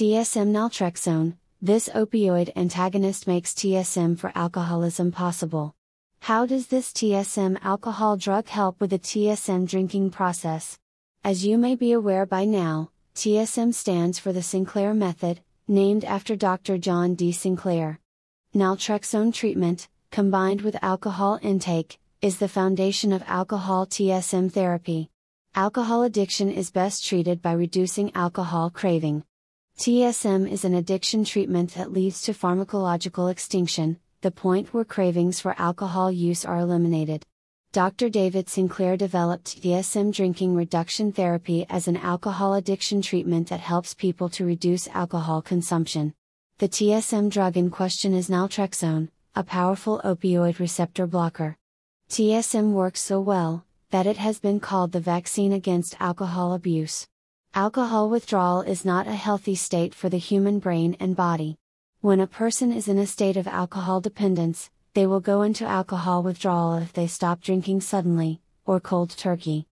TSM naltrexone, this opioid antagonist makes TSM for alcoholism possible. How does this TSM alcohol drug help with the TSM drinking process? As you may be aware by now, TSM stands for the Sinclair method, named after Dr. John D. Sinclair. Naltrexone treatment, combined with alcohol intake, is the foundation of alcohol TSM therapy. Alcohol addiction is best treated by reducing alcohol craving. TSM is an addiction treatment that leads to pharmacological extinction, the point where cravings for alcohol use are eliminated. Dr. David Sinclair developed TSM drinking reduction therapy as an alcohol addiction treatment that helps people to reduce alcohol consumption. The TSM drug in question is naltrexone, a powerful opioid receptor blocker. TSM works so well, that it has been called the vaccine against alcohol abuse. Alcohol withdrawal is not a healthy state for the human brain and body. When a person is in a state of alcohol dependence, they will go into alcohol withdrawal if they stop drinking suddenly, or cold turkey.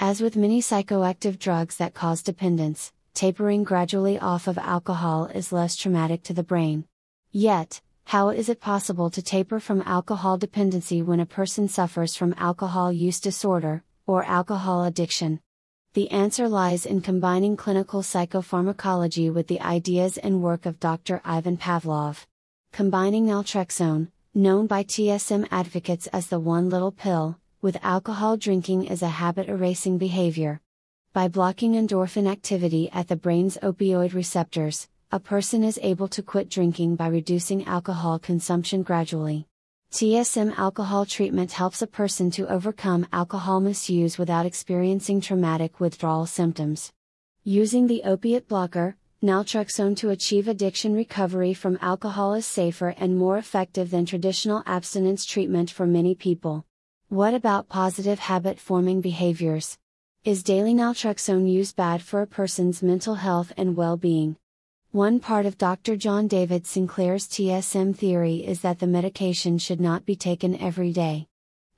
As with many psychoactive drugs that cause dependence, tapering gradually off of alcohol is less traumatic to the brain. Yet, how is it possible to taper from alcohol dependency when a person suffers from alcohol use disorder, or alcohol addiction? The answer lies in combining clinical psychopharmacology with the ideas and work of Dr. Ivan Pavlov. Combining naltrexone, known by TSM advocates as the one little pill, with alcohol drinking as a habit erasing behavior. By blocking endorphin activity at the brain's opioid receptors, a person is able to quit drinking by reducing alcohol consumption gradually. TSM alcohol treatment helps a person to overcome alcohol misuse without experiencing traumatic withdrawal symptoms. Using the opiate blocker, naltrexone to achieve addiction recovery from alcohol is safer and more effective than traditional abstinence treatment for many people. What about positive habit forming behaviors? Is daily naltrexone use bad for a person's mental health and well being? One part of Dr. John David Sinclair's TSM theory is that the medication should not be taken every day.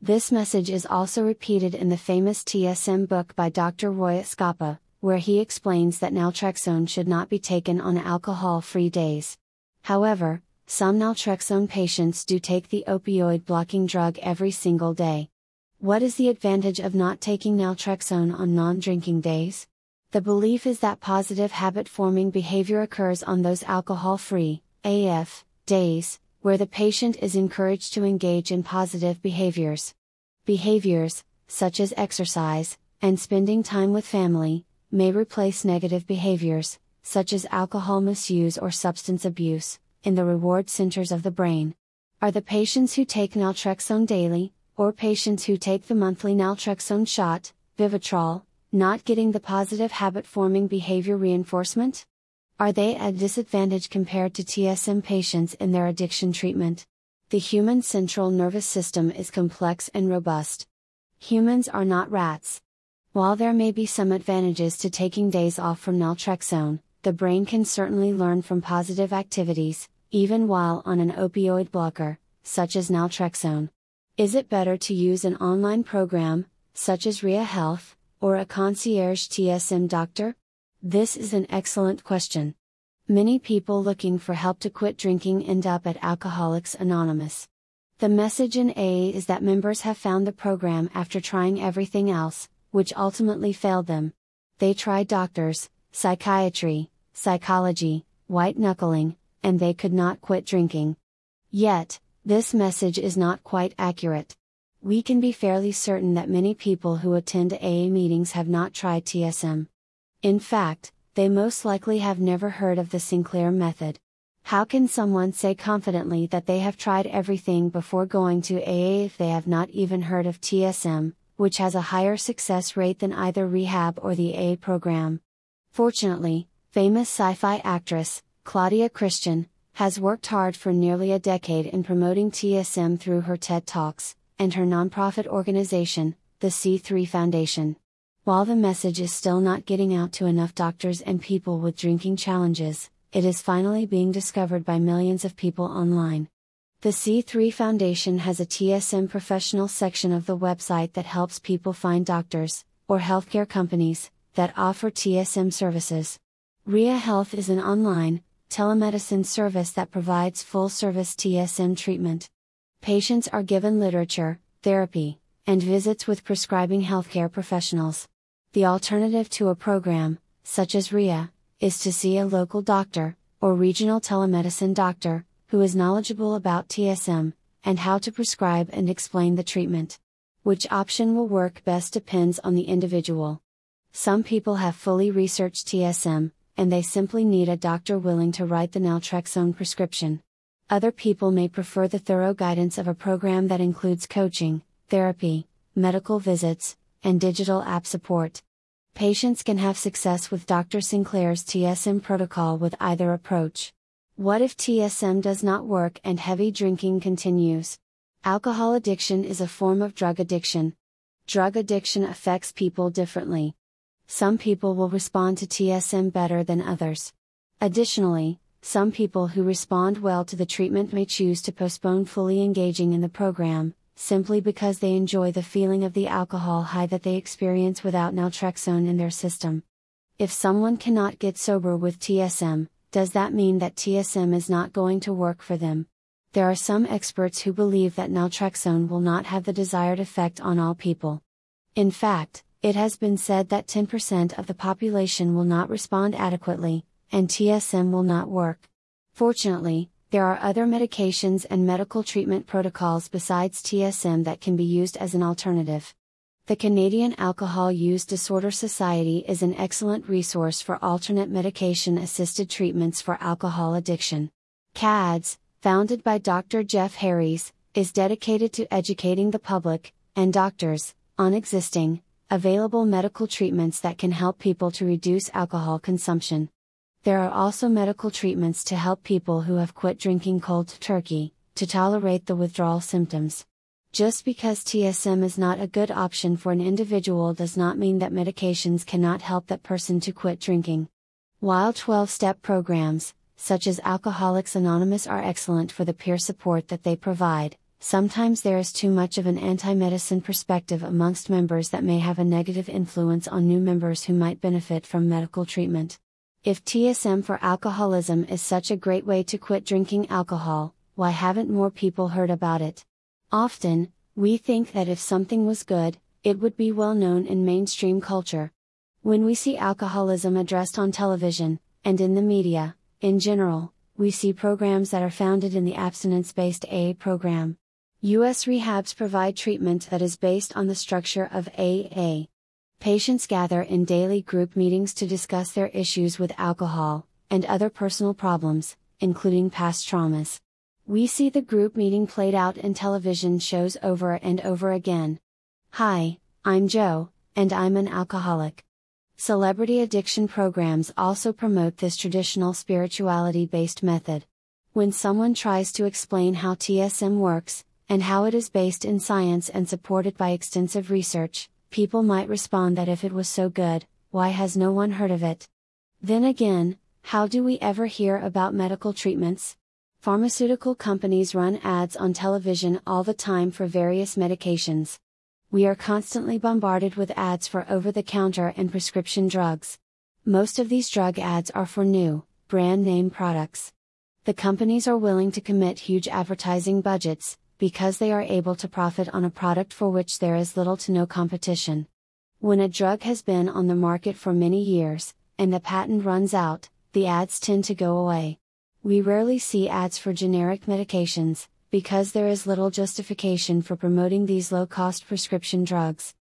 This message is also repeated in the famous TSM book by Dr. Roy Eskapa, where he explains that naltrexone should not be taken on alcohol free days. However, some naltrexone patients do take the opioid blocking drug every single day. What is the advantage of not taking naltrexone on non drinking days? The belief is that positive habit forming behavior occurs on those alcohol free, AF, days, where the patient is encouraged to engage in positive behaviors. Behaviors, such as exercise, and spending time with family, may replace negative behaviors, such as alcohol misuse or substance abuse, in the reward centers of the brain. Are the patients who take naltrexone daily, or patients who take the monthly naltrexone shot, Vivitrol, not getting the positive habit forming behavior reinforcement? Are they at disadvantage compared to TSM patients in their addiction treatment? The human central nervous system is complex and robust. Humans are not rats, while there may be some advantages to taking days off from naltrexone, the brain can certainly learn from positive activities, even while on an opioid blocker, such as naltrexone. Is it better to use an online program, such as RIA Health, or a concierge TSM doctor? This is an excellent question. Many people looking for help to quit drinking end up at Alcoholics Anonymous. The message in AA is that members have found the program after trying everything else, which ultimately failed them. They tried doctors, psychiatry, psychology, white knuckling, and they could not quit drinking. Yet, this message is not quite accurate. We can be fairly certain that many people who attend AA meetings have not tried TSM. In fact, they most likely have never heard of the Sinclair method. How can someone say confidently that they have tried everything before going to AA if they have not even heard of TSM, which has a higher success rate than either rehab or the AA program. Fortunately, famous sci fi actress, Claudia Christian, has worked hard for nearly a decade in promoting TSM through her TED Talks, and her nonprofit organization, the C3 Foundation. While the message is still not getting out to enough doctors and people with drinking challenges, it is finally being discovered by millions of people online. The C3 Foundation has a TSM professional section of the website that helps people find doctors, or healthcare companies, that offer TSM services. RIA Health is an online, telemedicine service that provides full service TSM treatment. Patients are given literature, therapy, and visits with prescribing healthcare professionals. The alternative to a program, such as RIA, is to see a local doctor, or regional telemedicine doctor, who is knowledgeable about TSM, and how to prescribe and explain the treatment. Which option will work best depends on the individual. Some people have fully researched TSM, and they simply need a doctor willing to write the naltrexone prescription. Other people may prefer the thorough guidance of a program that includes coaching, therapy, medical visits, and digital app support. Patients can have success with Dr. Sinclair's TSM protocol with either approach. What if TSM does not work and heavy drinking continues? Alcohol addiction is a form of drug addiction. Drug addiction affects people differently. Some people will respond to TSM better than others. Additionally, some people who respond well to the treatment may choose to postpone fully engaging in the program, simply because they enjoy the feeling of the alcohol high that they experience without naltrexone in their system. If someone cannot get sober with TSM, does that mean that TSM is not going to work for them? There are some experts who believe that naltrexone will not have the desired effect on all people. In fact, it has been said that 10% of the population will not respond adequately, and TSM will not work. Fortunately, there are other medications and medical treatment protocols besides TSM that can be used as an alternative. The Canadian Alcohol Use Disorder Society is an excellent resource for alternate medication assisted treatments for alcohol addiction. CADS, founded by Dr. Jeff Harries, is dedicated to educating the public, and doctors, on existing, available medical treatments that can help people to reduce alcohol consumption. There are also medical treatments to help people who have quit drinking cold turkey, to tolerate the withdrawal symptoms. Just because TSM is not a good option for an individual does not mean that medications cannot help that person to quit drinking. While 12 step programs, such as Alcoholics Anonymous, are excellent for the peer support that they provide, sometimes there is too much of an anti medicine perspective amongst members that may have a negative influence on new members who might benefit from medical treatment. If TSM for alcoholism is such a great way to quit drinking alcohol, why haven't more people heard about it? Often, we think that if something was good, it would be well known in mainstream culture. When we see alcoholism addressed on television, and in the media, in general, we see programs that are founded in the abstinence based AA program. U.S. rehabs provide treatment that is based on the structure of AA. Patients gather in daily group meetings to discuss their issues with alcohol, and other personal problems, including past traumas. We see the group meeting played out in television shows over and over again. Hi, I'm Joe, and I'm an alcoholic. Celebrity addiction programs also promote this traditional spirituality based method. When someone tries to explain how TSM works, and how it is based in science and supported by extensive research, people might respond that if it was so good, why has no one heard of it? Then again, how do we ever hear about medical treatments? Pharmaceutical companies run ads on television all the time for various medications. We are constantly bombarded with ads for over the counter and prescription drugs. Most of these drug ads are for new, brand name products. The companies are willing to commit huge advertising budgets, because they are able to profit on a product for which there is little to no competition. When a drug has been on the market for many years, and the patent runs out, the ads tend to go away. We rarely see ads for generic medications, because there is little justification for promoting these low cost prescription drugs.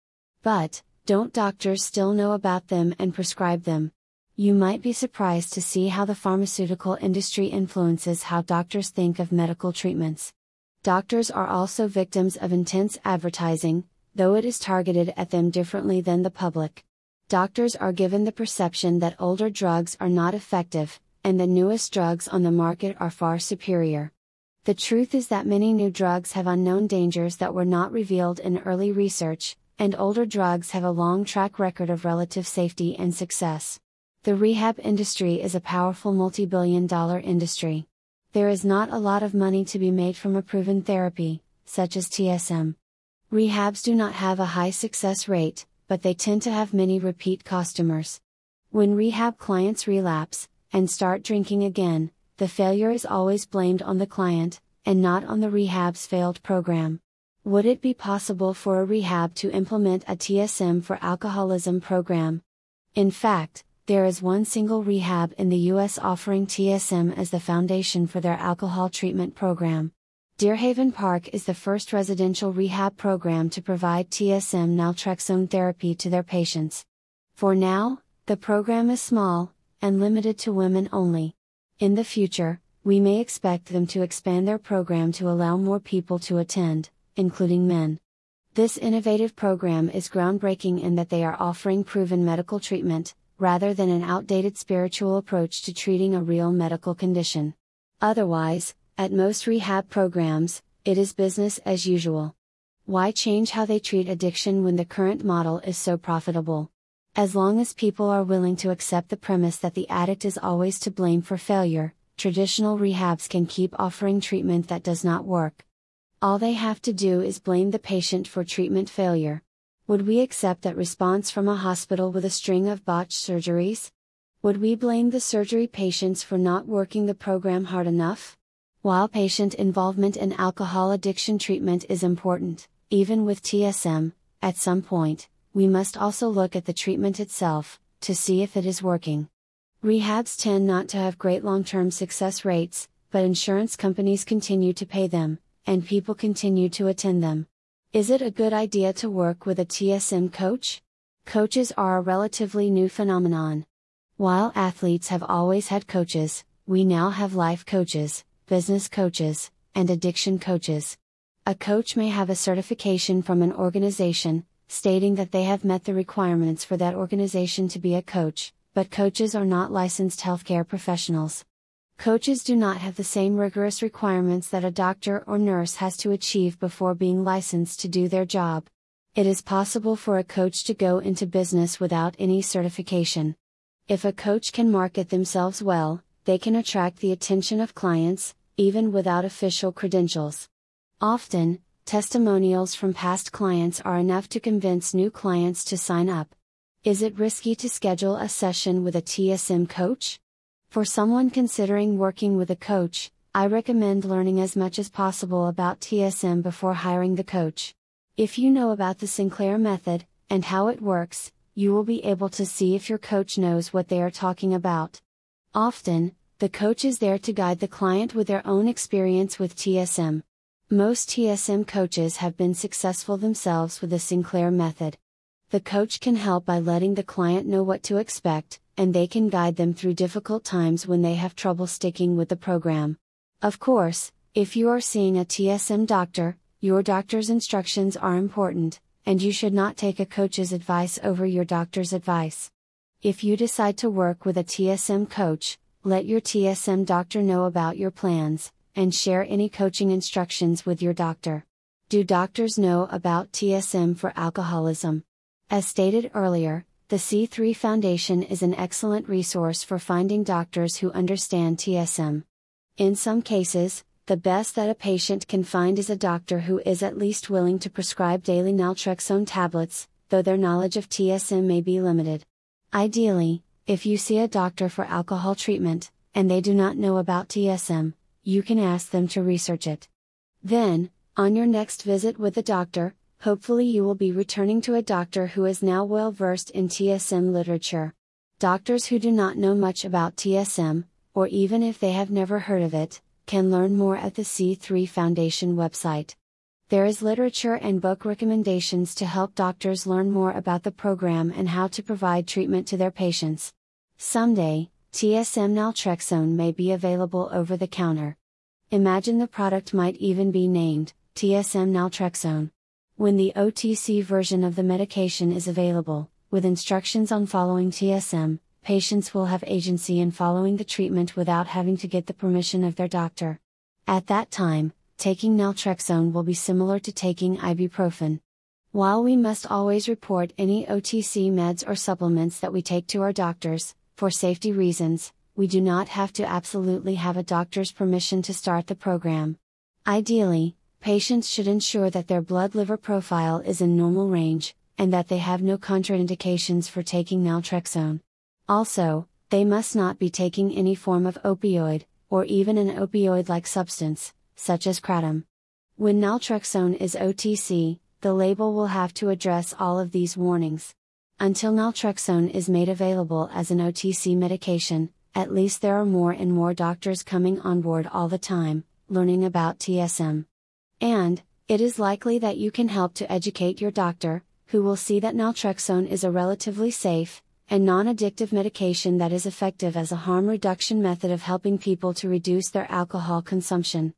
But, don't doctors still know about them and prescribe them? You might be surprised to see how the pharmaceutical industry influences how doctors think of medical treatments. Doctors are also victims of intense advertising, though it is targeted at them differently than the public. Doctors are given the perception that older drugs are not effective, and the newest drugs on the market are far superior. The truth is that many new drugs have unknown dangers that were not revealed in early research, and older drugs have a long track record of relative safety and success. The rehab industry is a powerful multi billion dollar industry there is not a lot of money to be made from a proven therapy, such as TSM. Rehabs do not have a high success rate, but they tend to have many repeat customers. When rehab clients relapse, and start drinking again, the failure is always blamed on the client, and not on the rehab's failed program. Would it be possible for a rehab to implement a TSM for alcoholism program? In fact, there is one single rehab in the US offering TSM as the foundation for their alcohol treatment program. Deerhaven Park is the first residential rehab program to provide TSM naltrexone therapy to their patients. For now, the program is small, and limited to women only. In the future, we may expect them to expand their program to allow more people to attend, including men. This innovative program is groundbreaking in that they are offering proven medical treatment, rather than an outdated spiritual approach to treating a real medical condition. Otherwise, at most rehab programs, it is business as usual. Why change how they treat addiction when the current model is so profitable? As long as people are willing to accept the premise that the addict is always to blame for failure, traditional rehabs can keep offering treatment that does not work. All they have to do is blame the patient for treatment failure. Would we accept that response from a hospital with a string of botched surgeries? Would we blame the surgery patients for not working the program hard enough? While patient involvement in alcohol addiction treatment is important, even with TSM, at some point, we must also look at the treatment itself, to see if it is working. Rehabs tend not to have great long term success rates, but insurance companies continue to pay them, and people continue to attend them. Is it a good idea to work with a TSM coach? Coaches are a relatively new phenomenon. While athletes have always had coaches, we now have life coaches business coaches, and addiction coaches. A coach may have a certification from an organization, stating that they have met the requirements for that organization to be a coach, but coaches are not licensed healthcare professionals. Coaches do not have the same rigorous requirements that a doctor or nurse has to achieve before being licensed to do their job. It is possible for a coach to go into business without any certification. If a coach can market themselves well, they can attract the attention of clients, even without official credentials. Often, testimonials from past clients are enough to convince new clients to sign up. Is it risky to schedule a session with a TSM coach? For someone considering working with a coach, I recommend learning as much as possible about TSM before hiring the coach. If you know about the Sinclair method, and how it works, you will be able to see if your coach knows what they are talking about. Often, the coach is there to guide the client with their own experience with TSM. Most TSM coaches have been successful themselves with the Sinclair method. The coach can help by letting the client know what to expect, and they can guide them through difficult times when they have trouble sticking with the program. Of course, if you are seeing a TSM doctor, your doctor's instructions are important, and you should not take a coach's advice over your doctor's advice. If you decide to work with a TSM coach, let your TSM doctor know about your plans, and share any coaching instructions with your doctor. Do doctors know about TSM for alcoholism? As stated earlier, the C3 Foundation is an excellent resource for finding doctors who understand TSM. In some cases, the best that a patient can find is a doctor who is at least willing to prescribe daily naltrexone tablets, though their knowledge of TSM may be limited. Ideally, if you see a doctor for alcohol treatment, and they do not know about TSM, you can ask them to research it. Then, on your next visit with the doctor, hopefully you will be returning to a doctor who is now well versed in TSM literature. Doctors who do not know much about TSM, or even if they have never heard of it, can learn more at the C3 Foundation website. There is literature and book recommendations to help doctors learn more about the program and how to provide treatment to their patients. Someday, TSM naltrexone may be available over the counter. Imagine the product might even be named TSM naltrexone. When the OTC version of the medication is available, with instructions on following TSM, patients will have agency in following the treatment without having to get the permission of their doctor. At that time, taking naltrexone will be similar to taking ibuprofen. While we must always report any OTC meds or supplements that we take to our doctors, for safety reasons, we do not have to absolutely have a doctor's permission to start the program. Ideally, patients should ensure that their blood liver profile is in normal range, and that they have no contraindications for taking naltrexone. Also, they must not be taking any form of opioid, or even an opioid like substance, such as kratom. When naltrexone is OTC, the label will have to address all of these warnings. Until naltrexone is made available as an OTC medication, at least there are more and more doctors coming on board all the time, learning about TSM. And, it is likely that you can help to educate your doctor, who will see that naltrexone is a relatively safe, and non addictive medication that is effective as a harm reduction method of helping people to reduce their alcohol consumption.